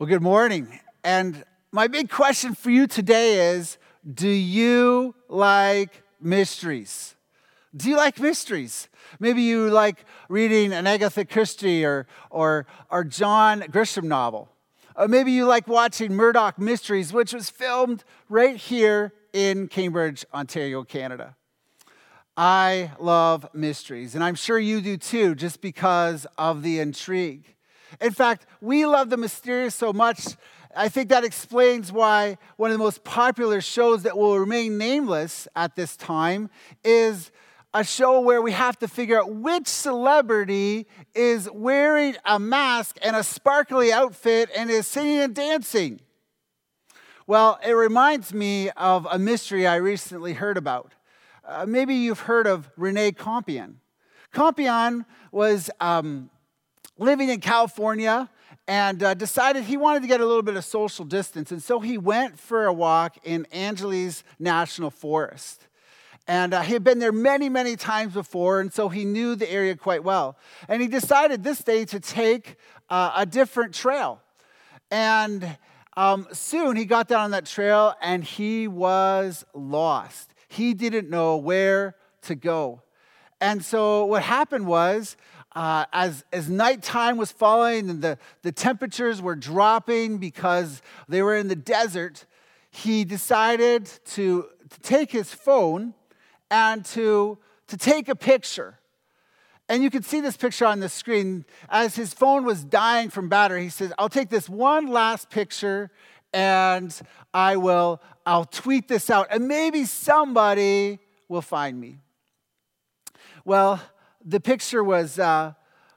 Well, good morning. And my big question for you today is Do you like mysteries? Do you like mysteries? Maybe you like reading an Agatha Christie or, or, or John Grisham novel. Or maybe you like watching Murdoch Mysteries, which was filmed right here in Cambridge, Ontario, Canada. I love mysteries, and I'm sure you do too, just because of the intrigue. In fact, we love the mysterious so much. I think that explains why one of the most popular shows that will remain nameless at this time is a show where we have to figure out which celebrity is wearing a mask and a sparkly outfit and is singing and dancing. Well, it reminds me of a mystery I recently heard about. Uh, maybe you've heard of Rene Compean. Compean was um, living in California and uh, decided he wanted to get a little bit of social distance. And so he went for a walk in Angeles National Forest. And uh, he had been there many, many times before, and so he knew the area quite well. And he decided this day to take uh, a different trail. And um, soon he got down on that trail and he was lost. He didn't know where to go. And so what happened was uh, as, as nighttime was falling and the, the temperatures were dropping because they were in the desert, he decided to, to take his phone and to, to take a picture. And you can see this picture on the screen. As his phone was dying from battery, he says, I'll take this one last picture and I will, I'll tweet this out and maybe somebody will find me. Well, the picture was, uh,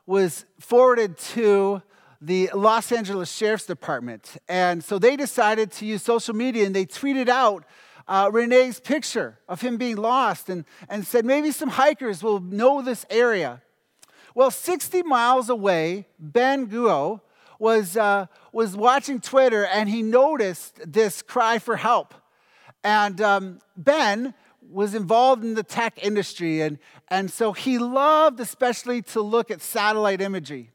was forwarded to the Los Angeles Sheriff's Department. And so they decided to use social media and they tweeted out uh, Rene's picture of him being lost and, and said maybe some hikers will know this area. Well, 60 miles away, Ben Guo was, uh, was watching Twitter and he noticed this cry for help. And um, Ben was involved in the tech industry, and, and so he loved especially to look at satellite imagery.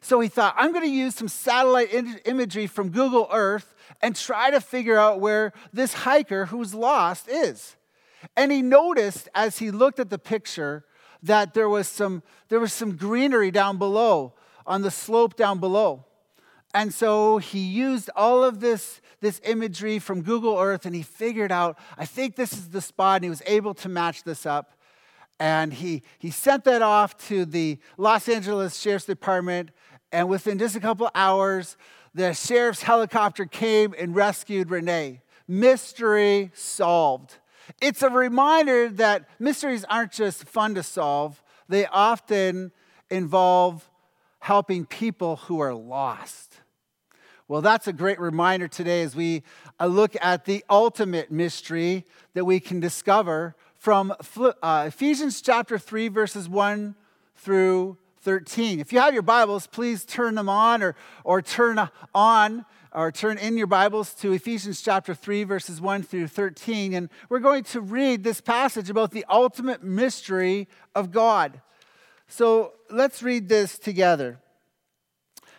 So he thought, I'm going to use some satellite imagery from Google Earth and try to figure out where this hiker who's lost is. And he noticed as he looked at the picture that there was some, there was some greenery down below, on the slope down below. And so he used all of this, this imagery from Google Earth and he figured out, I think this is the spot, and he was able to match this up. And he, he sent that off to the Los Angeles Sheriff's Department. And within just a couple hours, the sheriff's helicopter came and rescued Renee. Mystery solved. It's a reminder that mysteries aren't just fun to solve, they often involve helping people who are lost. Well, that's a great reminder today as we uh, look at the ultimate mystery that we can discover from uh, Ephesians chapter 3, verses 1 through 13. If you have your Bibles, please turn them on or, or turn on or turn in your Bibles to Ephesians chapter 3, verses 1 through 13. And we're going to read this passage about the ultimate mystery of God. So let's read this together.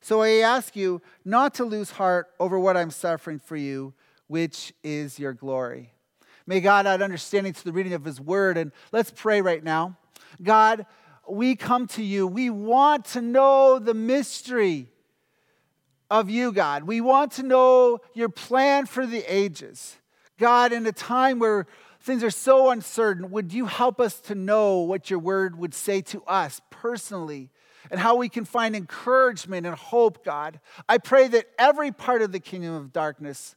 So I ask you not to lose heart over what I'm suffering for you, which is your glory. May God add understanding to the reading of his word. And let's pray right now. God, we come to you. We want to know the mystery of you, God. We want to know your plan for the ages. God, in a time where things are so uncertain, would you help us to know what your word would say to us personally and how we can find encouragement and hope, God? I pray that every part of the kingdom of darkness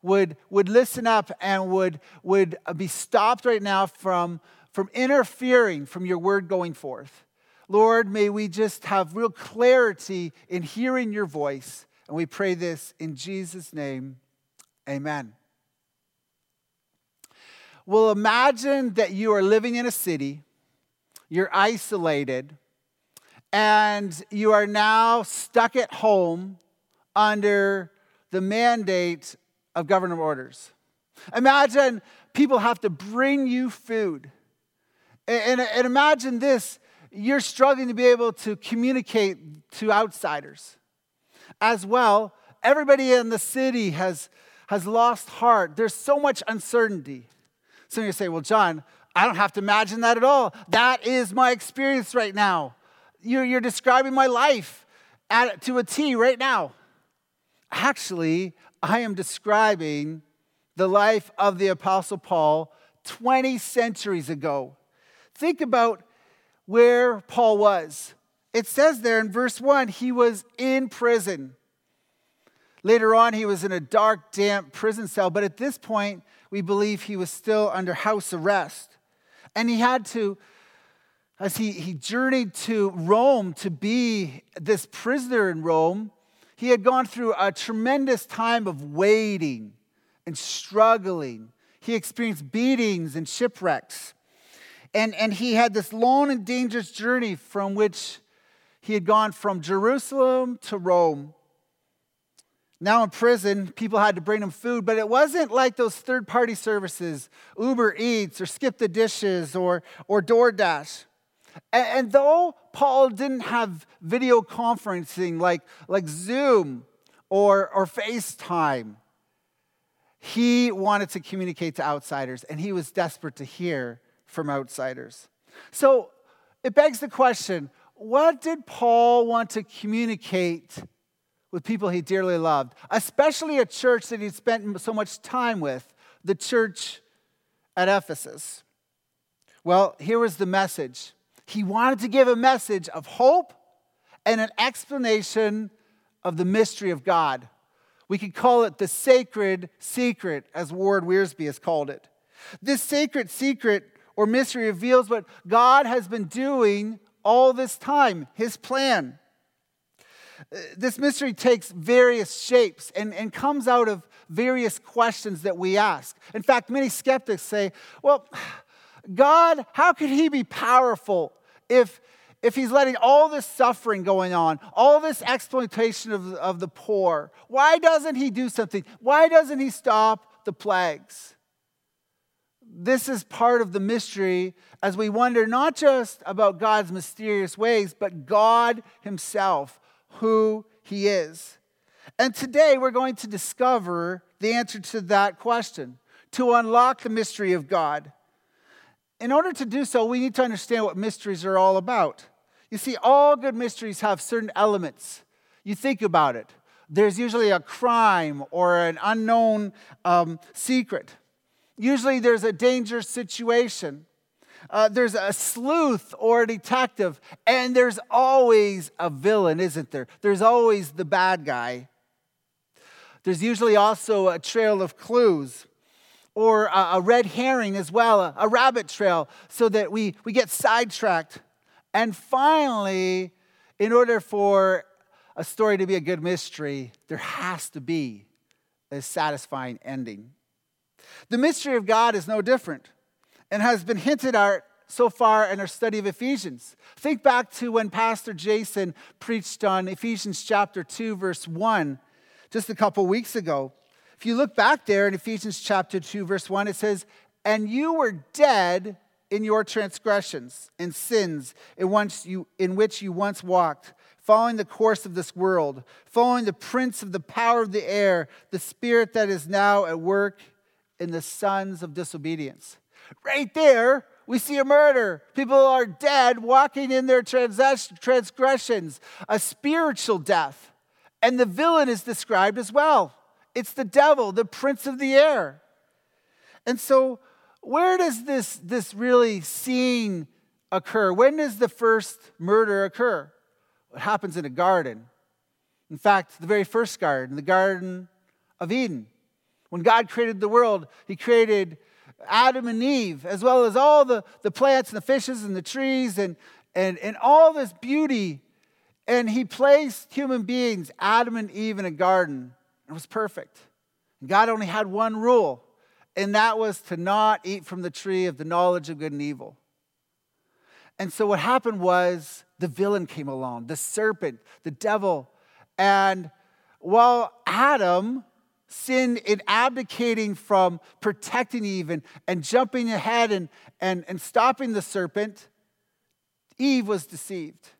would, would listen up and would, would be stopped right now from, from interfering from your word going forth. Lord, may we just have real clarity in hearing your voice. And we pray this in Jesus' name. Amen. Well, imagine that you are living in a city, you're isolated, and you are now stuck at home under the mandate of government orders. Imagine people have to bring you food. And, and, and imagine this you're struggling to be able to communicate to outsiders. As well, everybody in the city has, has lost heart. There's so much uncertainty. You say, Well, John, I don't have to imagine that at all. That is my experience right now. You're, you're describing my life at, to a T right now. Actually, I am describing the life of the Apostle Paul 20 centuries ago. Think about where Paul was. It says there in verse 1 he was in prison. Later on, he was in a dark, damp prison cell, but at this point, we believe he was still under house arrest. And he had to, as he, he journeyed to Rome to be this prisoner in Rome, he had gone through a tremendous time of waiting and struggling. He experienced beatings and shipwrecks. And, and he had this long and dangerous journey from which he had gone from Jerusalem to Rome. Now in prison, people had to bring him food, but it wasn't like those third party services, Uber Eats or Skip the Dishes or, or DoorDash. And, and though Paul didn't have video conferencing like, like Zoom or, or FaceTime, he wanted to communicate to outsiders and he was desperate to hear from outsiders. So it begs the question what did Paul want to communicate with people he dearly loved, especially a church that he'd spent so much time with, the church at Ephesus? Well, here was the message. He wanted to give a message of hope and an explanation of the mystery of God. We could call it the sacred secret, as Warren Wiersbe has called it. This sacred secret or mystery reveals what God has been doing all this time, his plan. Uh, this mystery takes various shapes and, and comes out of various questions that we ask. In fact, many skeptics say, well, God, how could he be powerful if, if he's letting all this suffering going on, all this exploitation of, of the poor? Why doesn't he do something? Why doesn't he stop the plagues? this is part of the mystery as we wonder not just about God's mysterious ways, but God Himself, who He is. And today we're going to discover the answer to that question, to unlock the mystery of God. In order to do so, we need to understand what mysteries are all about. You see, all good mysteries have certain elements. You think about it. There's usually a crime or an unknown um, secret. Usually there's a dangerous situation. Uh, there's a sleuth or a detective, and there's always a villain, isn't there? There's always the bad guy. There's usually also a trail of clues or a, a red herring as well, a, a rabbit trail, so that we, we get sidetracked. And finally, in order for a story to be a good mystery, there has to be a satisfying ending. The mystery of God is no different and has been hinted at so far in our study of Ephesians. Think back to when Pastor Jason preached on Ephesians chapter 2, verse 1, just a couple weeks ago. if you look back there in Ephesians chapter 2, verse 1, it says, And you were dead in your transgressions and sins in, once you, in which you once walked, following the course of this world, following the prince of the power of the air, the spirit that is now at work in the sons of disobedience. Right there, we see a murder. People are dead, walking in their transgressions, a spiritual death. And the villain is described as well. It's the devil, the prince of the air. And so, where does this, this really scene occur? When does the first murder occur? It happens in a garden. In fact, the very first garden, the Garden of Eden. When God created the world, He created Adam and Eve, as well as all the, the plants and the fishes and the trees and, and, and all this beauty. And He placed human beings, Adam and Eve, in a garden. It was perfect. God only had one rule, and that was to not eat from the tree of the knowledge of good and evil. And so what happened was the villain came along, the serpent, the devil. And while Adam sinned in abdicating from protecting Eve and, and jumping ahead and, and, and stopping the serpent, Eve was deceived.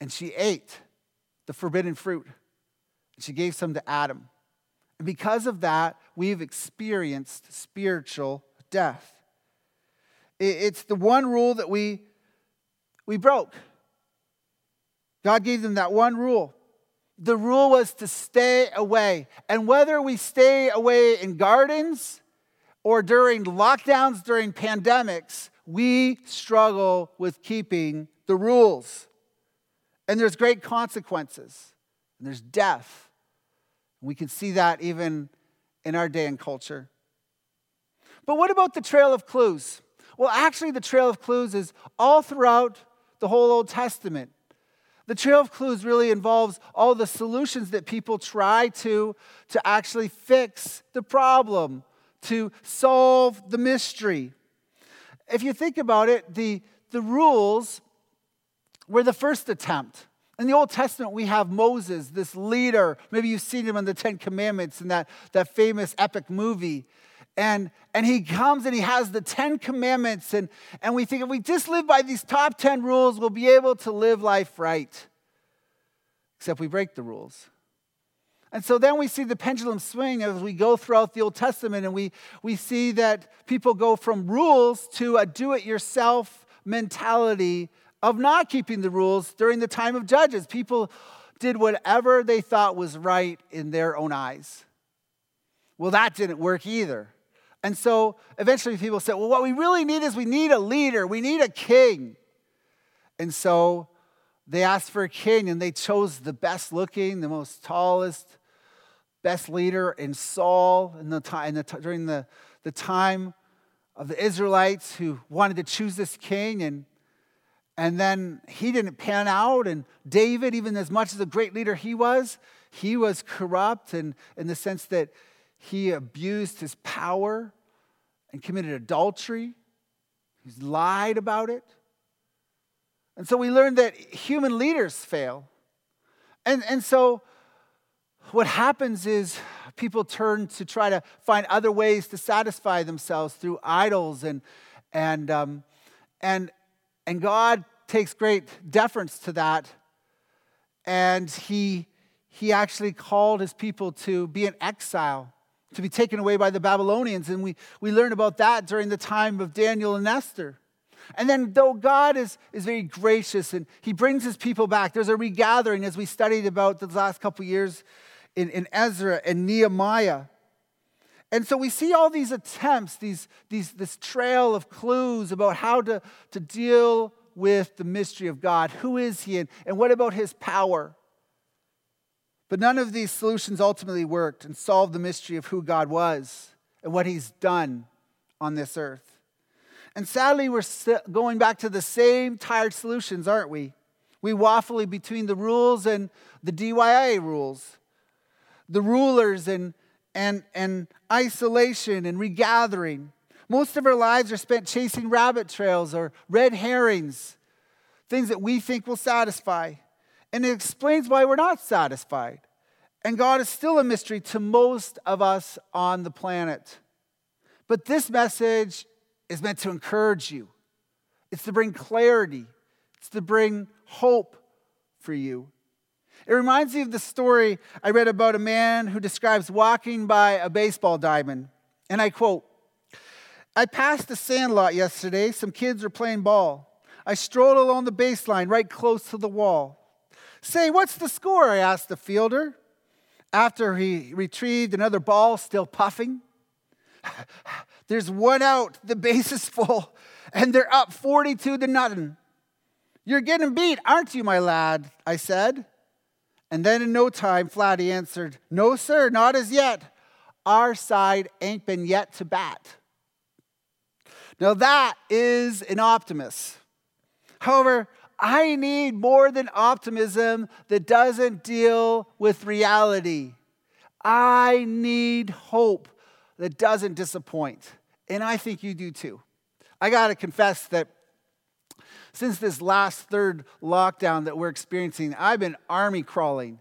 And she ate the forbidden fruit. And she gave some to Adam. And because of that, we've experienced spiritual death. It's the one rule that we, we broke. God gave them that one rule. The rule was to stay away. And whether we stay away in gardens or during lockdowns, during pandemics, we struggle with keeping the rules. And there's great consequences, and there's death. We can see that even in our day and culture. But what about the Trail of Clues? Well, actually, the Trail of Clues is all throughout the whole Old Testament. The Trail of Clues really involves all the solutions that people try to, to actually fix the problem, to solve the mystery. If you think about it, the, the rules were the first attempt. In the Old Testament, we have Moses, this leader. Maybe you've seen him in the Ten Commandments in that, that famous epic movie and and he comes and he has the 10 commandments. And and we think if we just live by these top 10 rules we'll be able to live life right. Except we break the rules. And so then we see the pendulum swing as we go throughout the old testament and we we see that people go from rules to a do-it-yourself mentality of not keeping the rules during the time of judges. People did whatever they thought was right in their own eyes. Well that didn't work either and so eventually people said, well, what we really need is we need a leader, we need a king. And so they asked for a king and they chose the best looking, the most tallest, best leader in Saul in the time, in the, during the, the time of the Israelites who wanted to choose this king. And, and then he didn't pan out. And David, even as much as a great leader he was, he was corrupt and in the sense that he abused his power and committed adultery. He's lied about it. And so we learned that human leaders fail. And, and so what happens is people turn to try to find other ways to satisfy themselves through idols and, and, um, and, and God takes great deference to that. And he, he actually called his people to be in exile to be taken away by the Babylonians. And we, we learn about that during the time of Daniel and Esther. And then, though God is, is very gracious and He brings His people back, there's a regathering as we studied about the last couple years in, in Ezra and Nehemiah. And so we see all these attempts, these, these, this trail of clues about how to, to deal with the mystery of God. Who is He and, and what about His power? But none of these solutions ultimately worked and solved the mystery of who God was and what He's done on this earth. And sadly, we're going back to the same tired solutions, aren't we? We waffle between the rules and the DYA rules, the rulers and, and, and isolation and regathering. Most of our lives are spent chasing rabbit trails or red herrings, things that we think will satisfy. And it explains why we're not satisfied. And God is still a mystery to most of us on the planet. But this message is meant to encourage you, it's to bring clarity, it's to bring hope for you. It reminds me of the story I read about a man who describes walking by a baseball diamond. And I quote I passed the sand lot yesterday. Some kids were playing ball. I strolled along the baseline right close to the wall. Say, what's the score? I asked the fielder after he retrieved another ball, still puffing. There's one out, the base is full, and they're up 42 to nothing. You're getting beat, aren't you, my lad? I said. And then in no time, Flatty answered, No, sir, not as yet. Our side ain't been yet to bat. Now that is an optimist. However, I need more than optimism that doesn't deal with reality. I need hope that doesn't disappoint. And I think you do too. I got to confess that since this last third lockdown that we're experiencing, I've been army crawling.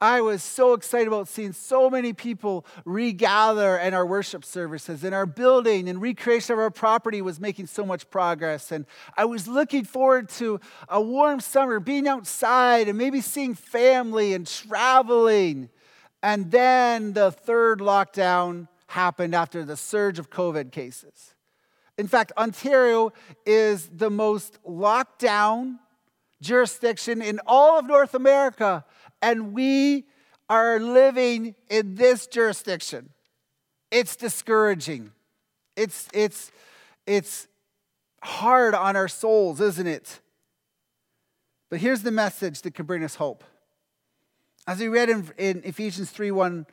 I was so excited about seeing so many people regather in our worship services, and our building and recreation of our property was making so much progress. And I was looking forward to a warm summer, being outside and maybe seeing family and traveling. And then the third lockdown happened after the surge of COVID cases. In fact, Ontario is the most locked down jurisdiction in all of North America and we are living in this jurisdiction. It's discouraging. It's, it's, it's hard on our souls, isn't it? But here's the message that can bring us hope. As we read in, in Ephesians 3 1,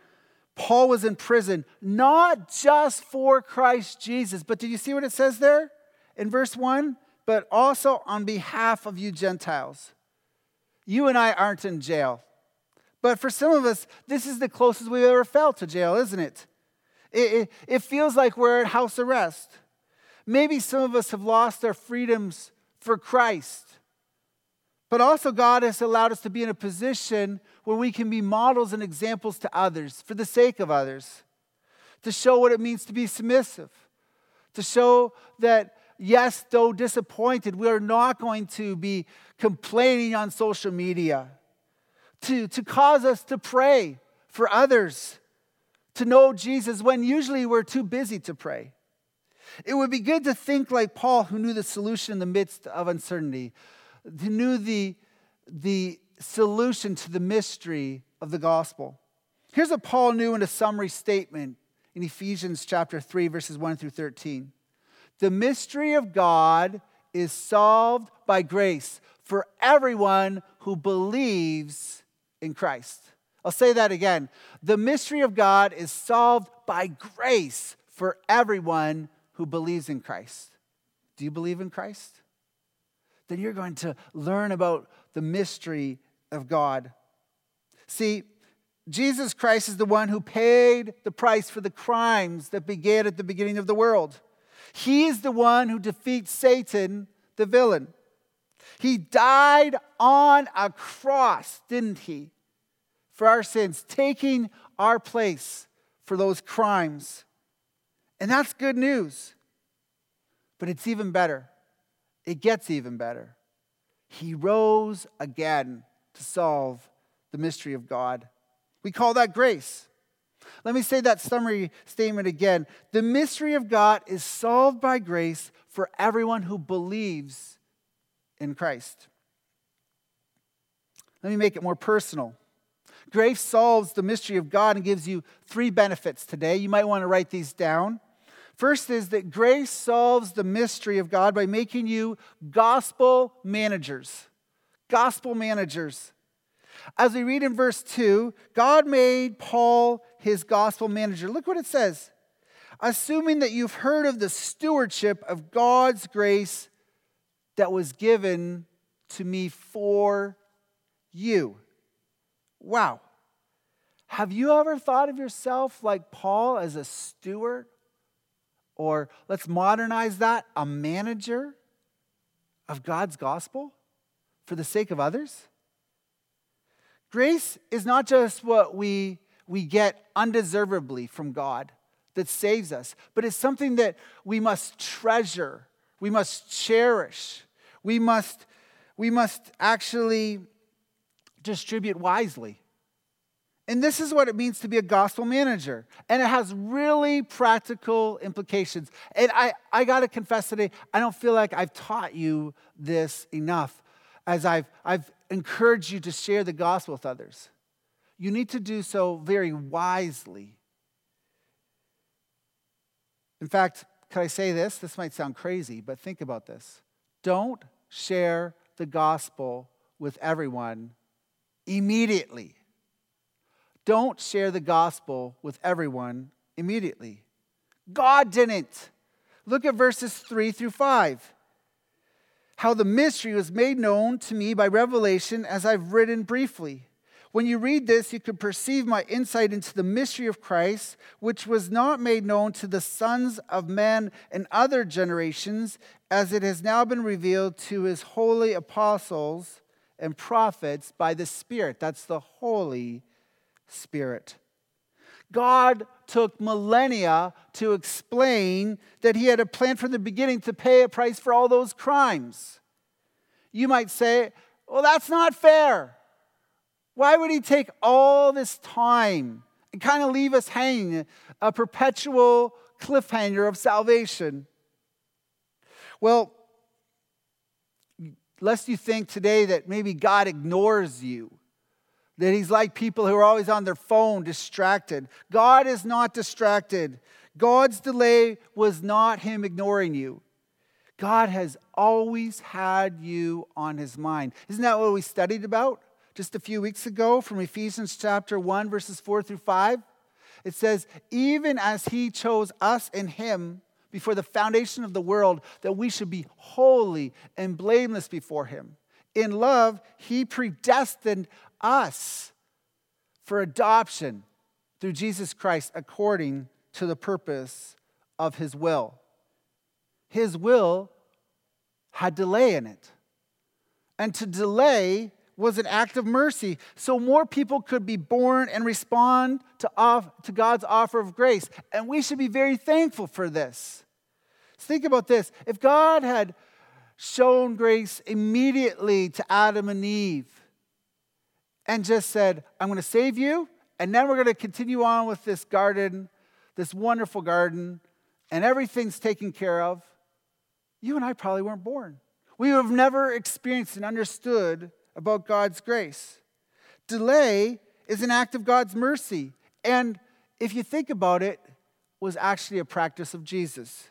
Paul was in prison, not just for Christ Jesus, but did you see what it says there in verse 1? But also on behalf of you Gentiles. You and I aren't in jail. But for some of us, this is the closest we've ever felt to jail, isn't it? It, it, it feels like we're at house arrest. Maybe some of us have lost our freedoms for Christ. But also, God has allowed us to be in a position where we can be models and examples to others for the sake of others, to show what it means to be submissive, to show that, yes, though disappointed, we are not going to be complaining on social media to, to cause us to pray for others to know Jesus when usually we're too busy to pray. It would be good to think like Paul, who knew the solution in the midst of uncertainty, who knew the, the solution to the mystery of the gospel. Here's what Paul knew in a summary statement in Ephesians chapter 3, verses 1 through 13. The mystery of God is solved by grace for everyone who believes in Christ. I'll say that again. The mystery of God is solved by grace for everyone who believes in Christ. Do you believe in Christ? Then you're going to learn about the mystery of God. See, Jesus Christ is the one who paid the price for the crimes that began at the beginning of the world. He is the one who defeats Satan, the villain. He died on a cross, didn't he? For our sins, taking our place for those crimes. And that's good news. But it's even better. It gets even better. He rose again to solve the mystery of God. We call that grace. Let me say that summary statement again. The mystery of God is solved by grace for everyone who believes in Christ. Let me make it more personal. Grace solves the mystery of God and gives you three benefits today. You might want to write these down. First is that grace solves the mystery of God by making you gospel managers. Gospel managers. As we read in verse 2, God made Paul his gospel manager. Look what it says. Assuming that you've heard of the stewardship of God's grace that was given to me for you. Wow. Have you ever thought of yourself like Paul as a steward? Or let's modernize that, a manager of God's gospel for the sake of others? Grace is not just what we, we get undeservedly from God that saves us, but it's something that we must treasure, we must cherish, we must, we must actually distribute wisely. And this is what it means to be a gospel manager. And it has really practical implications. And I, I got to confess today, I don't feel like I've taught you this enough as I've, I've encouraged you to share the gospel with others. You need to do so very wisely. In fact, can I say this? This might sound crazy, but think about this. Don't share the gospel with everyone immediately. Don't share the gospel with everyone immediately. God didn't. Look at verses 3 through 5. How the mystery was made known to me by revelation, as I've written briefly. When you read this, you can perceive my insight into the mystery of Christ, which was not made known to the sons of men in other generations, as it has now been revealed to his holy apostles and prophets by the Spirit. That's the Holy Spirit. God took millennia to explain that he had a plan from the beginning to pay a price for all those crimes. You might say, well, that's not fair. Why would he take all this time and kind of leave us hanging a perpetual cliffhanger of salvation? Well, lest you think today that maybe God ignores you that he's like people who are always on their phone, distracted. God is not distracted. God's delay was not him ignoring you. God has always had you on his mind. Isn't that what we studied about just a few weeks ago from Ephesians chapter 1, verses 4 through 5? It says, Even as he chose us in him before the foundation of the world, that we should be holy and blameless before him. In love, he predestined us for adoption through Jesus Christ according to the purpose of his will. His will had delay in it. And to delay was an act of mercy so more people could be born and respond to, off, to God's offer of grace. And we should be very thankful for this. Think about this. If God had shown grace immediately to Adam and Eve, and just said, I'm going to save you, and then we're going to continue on with this garden, this wonderful garden, and everything's taken care of, you and I probably weren't born. We would have never experienced and understood about God's grace. Delay is an act of God's mercy. And if you think about it, was actually a practice of Jesus.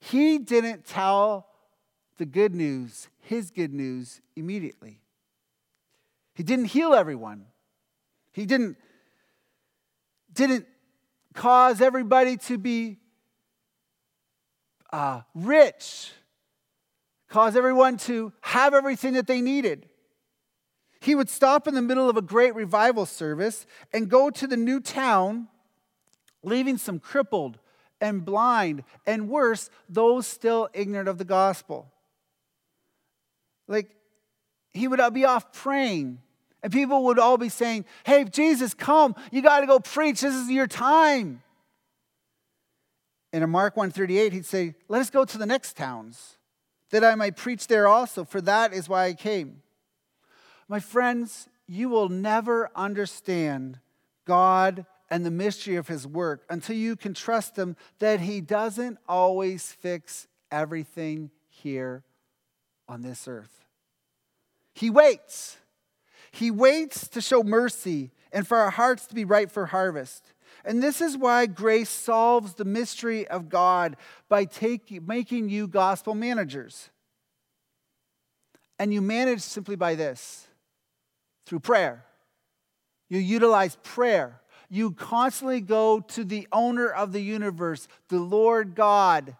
He didn't tell the good news, his good news, immediately. He didn't heal everyone. He didn't, didn't cause everybody to be uh, rich, cause everyone to have everything that they needed. He would stop in the middle of a great revival service and go to the new town, leaving some crippled and blind, and worse, those still ignorant of the gospel. Like, he would be off praying and people would all be saying, Hey, Jesus, come. You got to go preach. This is your time. And in Mark 138, he'd say, Let us go to the next towns, that I might preach there also, for that is why I came. My friends, you will never understand God and the mystery of his work until you can trust him that he doesn't always fix everything here on this earth. He waits. He waits to show mercy and for our hearts to be ripe for harvest. And this is why grace solves the mystery of God by take, making you gospel managers. And you manage simply by this through prayer. You utilize prayer. You constantly go to the owner of the universe, the Lord God,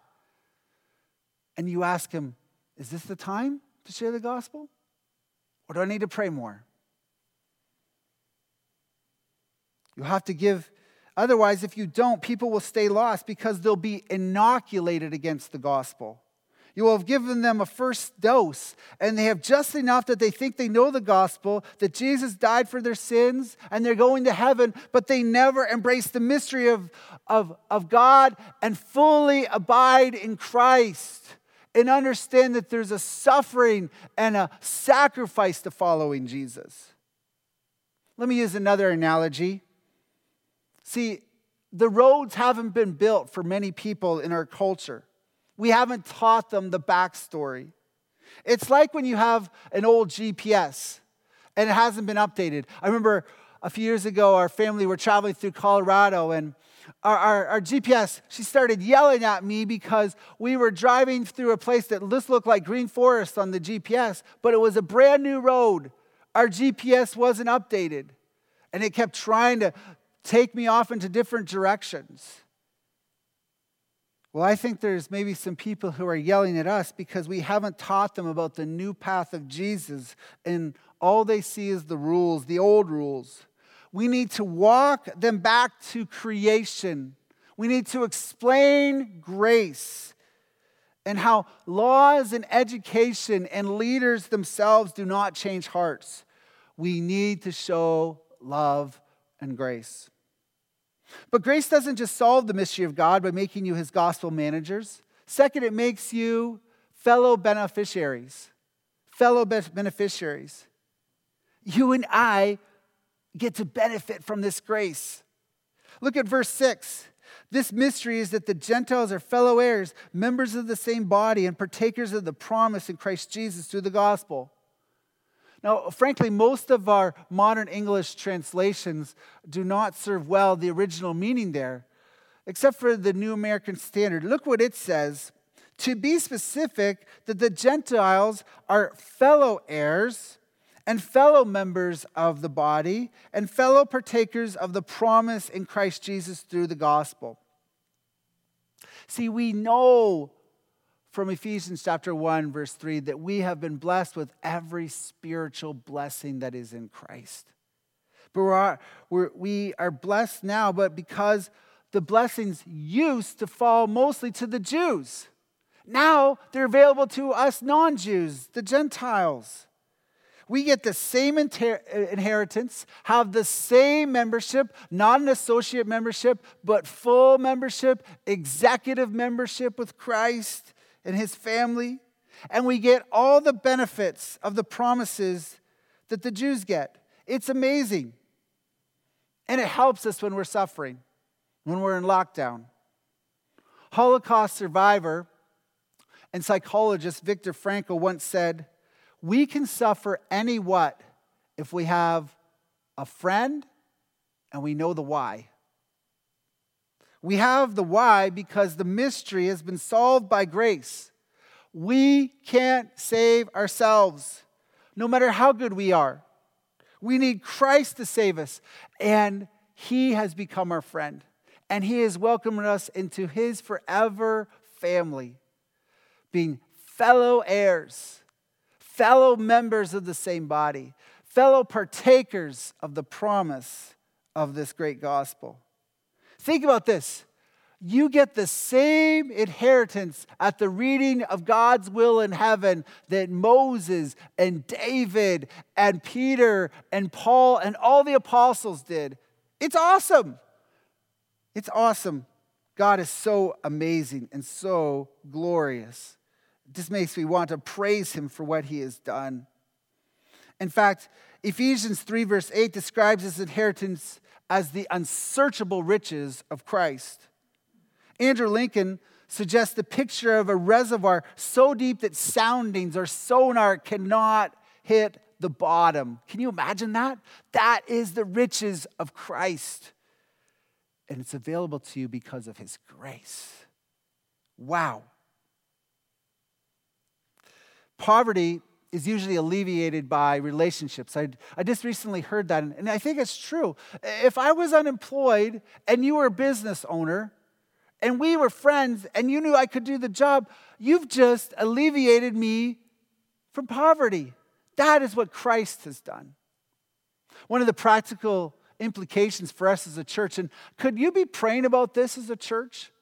and you ask him, Is this the time to share the gospel? Or do I need to pray more? You have to give, otherwise, if you don't, people will stay lost because they'll be inoculated against the gospel. You will have given them a first dose, and they have just enough that they think they know the gospel, that Jesus died for their sins, and they're going to heaven, but they never embrace the mystery of, of, of God and fully abide in Christ and understand that there's a suffering and a sacrifice to following Jesus. Let me use another analogy. See, the roads haven't been built for many people in our culture. We haven't taught them the backstory. It's like when you have an old GPS and it hasn't been updated. I remember a few years ago, our family were traveling through Colorado and our, our, our, GPS, she started yelling at me because we were driving through a place that just looked like green forest on the GPS, but it was a brand new road. Our GPS wasn't updated, and it kept trying to take me off into different directions. Well, I think there's maybe some people who are yelling at us because we haven't taught them about the new path of Jesus, and all they see is the rules, the old rules. We need to walk them back to creation. We need to explain grace and how laws and education and leaders themselves do not change hearts. We need to show love and grace. But grace doesn't just solve the mystery of God by making you his gospel managers. Second, it makes you fellow beneficiaries. Fellow beneficiaries. You and I get to benefit from this grace. Look at verse 6. This mystery is that the Gentiles are fellow heirs, members of the same body, and partakers of the promise in Christ Jesus through the gospel. Now, frankly, most of our modern English translations do not serve well the original meaning there, except for the New American Standard. Look what it says. To be specific, that the Gentiles are fellow heirs and fellow members of the body and fellow partakers of the promise in Christ Jesus through the gospel. See, we know from Ephesians chapter 1, verse 3, that we have been blessed with every spiritual blessing that is in Christ. But we're, we're, we are blessed now, but because the blessings used to fall mostly to the Jews. Now they're available to us non Jews, the Gentiles. We get the same inheritance, have the same membership, not an associate membership, but full membership, executive membership with Christ and his family, and we get all the benefits of the promises that the Jews get. It's amazing. And it helps us when we're suffering, when we're in lockdown. Holocaust survivor and psychologist Viktor Frankl once said, We can suffer any what if we have a friend and we know the why. We have the why because the mystery has been solved by grace. We can't save ourselves, no matter how good we are. We need Christ to save us, and He has become our friend, and He has welcomed us into His forever family, being fellow heirs, fellow members of the same body, fellow partakers of the promise of this great gospel. Think about this. You get the same inheritance at the reading of God's will in heaven that Moses and David and Peter and Paul and all the apostles did. It's awesome. It's awesome. God is so amazing and so glorious. Just makes me want to praise him for what he has done. In fact, Ephesians 3, verse 8 describes his inheritance as the unsearchable riches of Christ. Andrew Lincoln suggests the picture of a reservoir so deep that soundings or sonar cannot hit the bottom. Can you imagine that? That is the riches of Christ. And it's available to you because of his grace. Wow. Poverty is usually alleviated by relationships. I, I just recently heard that, and I think it's true. If I was unemployed and you were a business owner, and we were friends, and you knew I could do the job, you've just alleviated me from poverty. That is what Christ has done. One of the practical implications for us as a church, and could you be praying about this as a church?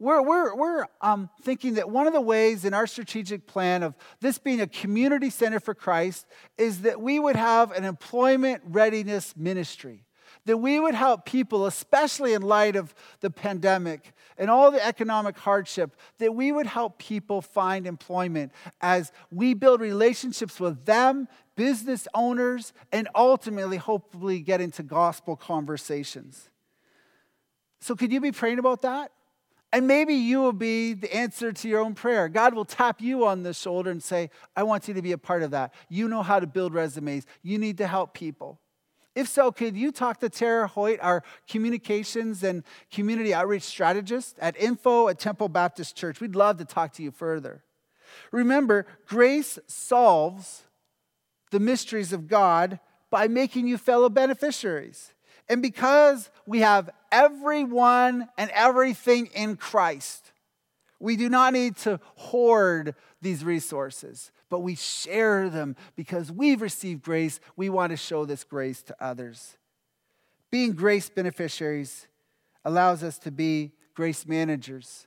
We're, we're, we're um, thinking that one of the ways in our strategic plan of this being a community center for Christ is that we would have an employment readiness ministry. That we would help people, especially in light of the pandemic and all the economic hardship, that we would help people find employment as we build relationships with them, business owners, and ultimately, hopefully, get into gospel conversations. So, could you be praying about that? And maybe you will be the answer to your own prayer. God will tap you on the shoulder and say, I want you to be a part of that. You know how to build resumes, you need to help people. If so, could you talk to Tara Hoyt, our communications and community outreach strategist at info at Temple Baptist Church? We'd love to talk to you further. Remember, grace solves the mysteries of God by making you fellow beneficiaries. And because we have everyone and everything in Christ, we do not need to hoard these resources, but we share them because we've received grace. We want to show this grace to others. Being grace beneficiaries allows us to be grace managers.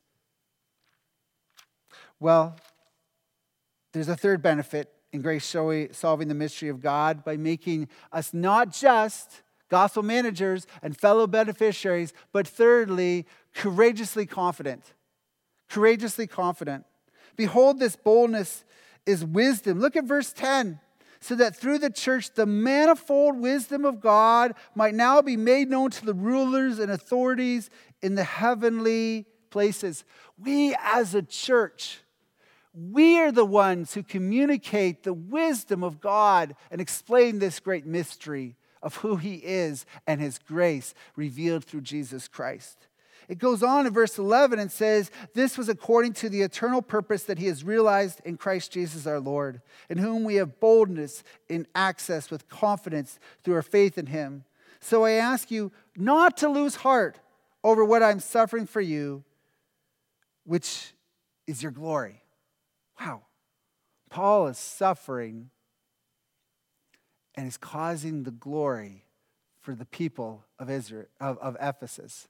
Well, there's a third benefit in grace solving the mystery of God by making us not just gospel managers, and fellow beneficiaries, but thirdly, courageously confident. Courageously confident. Behold, this boldness is wisdom. Look at verse 10. So that through the church the manifold wisdom of God might now be made known to the rulers and authorities in the heavenly places. We as a church, we are the ones who communicate the wisdom of God and explain this great mystery of who he is and his grace revealed through Jesus Christ. It goes on in verse 11 and says, This was according to the eternal purpose that he has realized in Christ Jesus our Lord, in whom we have boldness in access with confidence through our faith in him. So I ask you not to lose heart over what I'm suffering for you, which is your glory. Wow. Paul is suffering and is causing the glory for the people of Israel of, of Ephesus,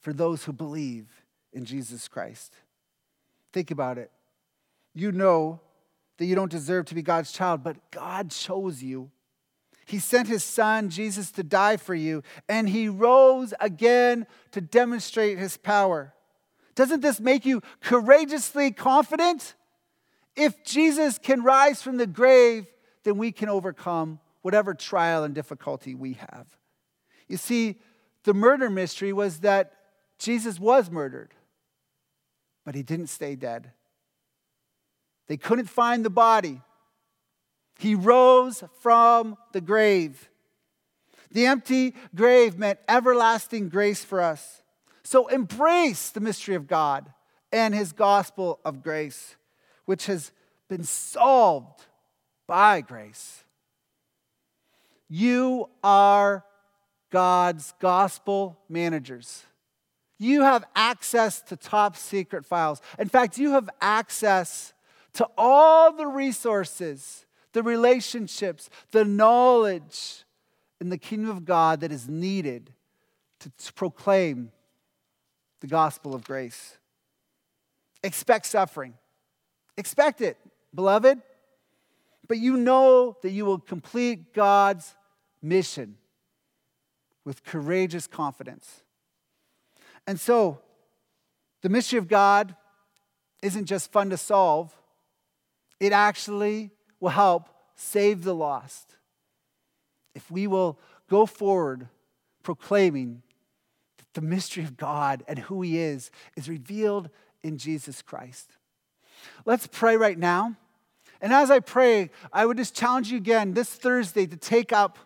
for those who believe in Jesus Christ. Think about it. You know that you don't deserve to be God's child, but God chose you. He sent his son, Jesus, to die for you, and he rose again to demonstrate his power. Doesn't this make you courageously confident? If Jesus can rise from the grave, then we can overcome whatever trial and difficulty we have. You see, the murder mystery was that Jesus was murdered, but he didn't stay dead. They couldn't find the body. He rose from the grave. The empty grave meant everlasting grace for us. So embrace the mystery of God and his gospel of grace, which has been solved by grace. You are God's gospel managers. You have access to top secret files. In fact, you have access to all the resources, the relationships, the knowledge in the kingdom of God that is needed to, to proclaim the gospel of grace. Expect suffering. Expect it, beloved but you know that you will complete God's mission with courageous confidence. And so, the mystery of God isn't just fun to solve, it actually will help save the lost. If we will go forward proclaiming that the mystery of God and who He is is revealed in Jesus Christ. Let's pray right now. And as I pray, I would just challenge you again this Thursday to take up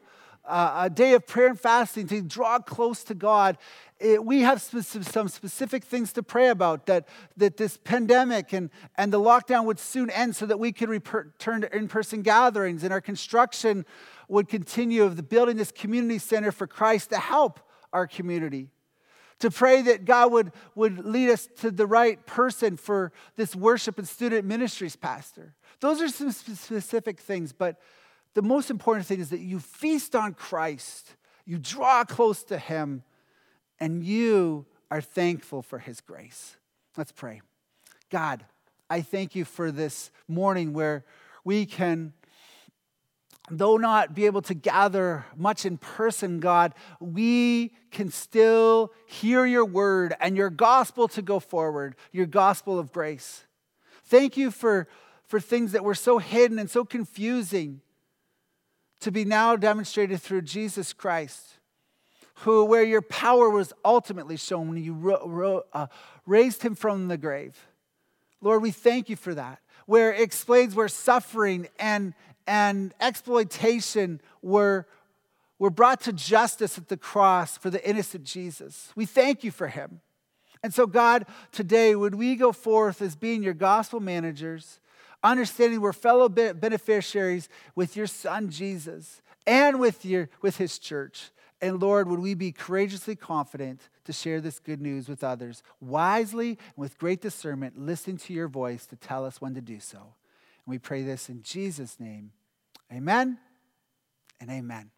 uh, a day of prayer and fasting, to draw close to God. It, we have some specific things to pray about that, that this pandemic and, and the lockdown would soon end so that we could return to in person gatherings and our construction would continue of the building this community center for Christ to help our community to pray that God would, would lead us to the right person for this worship and student ministries pastor. Those are some specific things, but the most important thing is that you feast on Christ, you draw close to Him, and you are thankful for his grace. Let's pray. God, I thank you for this morning where we can, though not be able to gather much in person, God, we can still hear your word and your gospel to go forward, your gospel of grace. Thank you for, for things that were so hidden and so confusing to be now demonstrated through Jesus Christ who, where your power was ultimately shown when you ro- ro- uh, raised him from the grave. Lord, we thank you for that. Where it explains where suffering and, and exploitation were, were brought to justice at the cross for the innocent Jesus. We thank you for him. And so, God, today, would we go forth as being your gospel managers, understanding we're fellow beneficiaries with your son Jesus and with, your, with his church. And Lord, would we be courageously confident to share this good news with others, wisely and with great discernment, listening to your voice to tell us when to do so. And we pray this in Jesus' name. Amen and amen.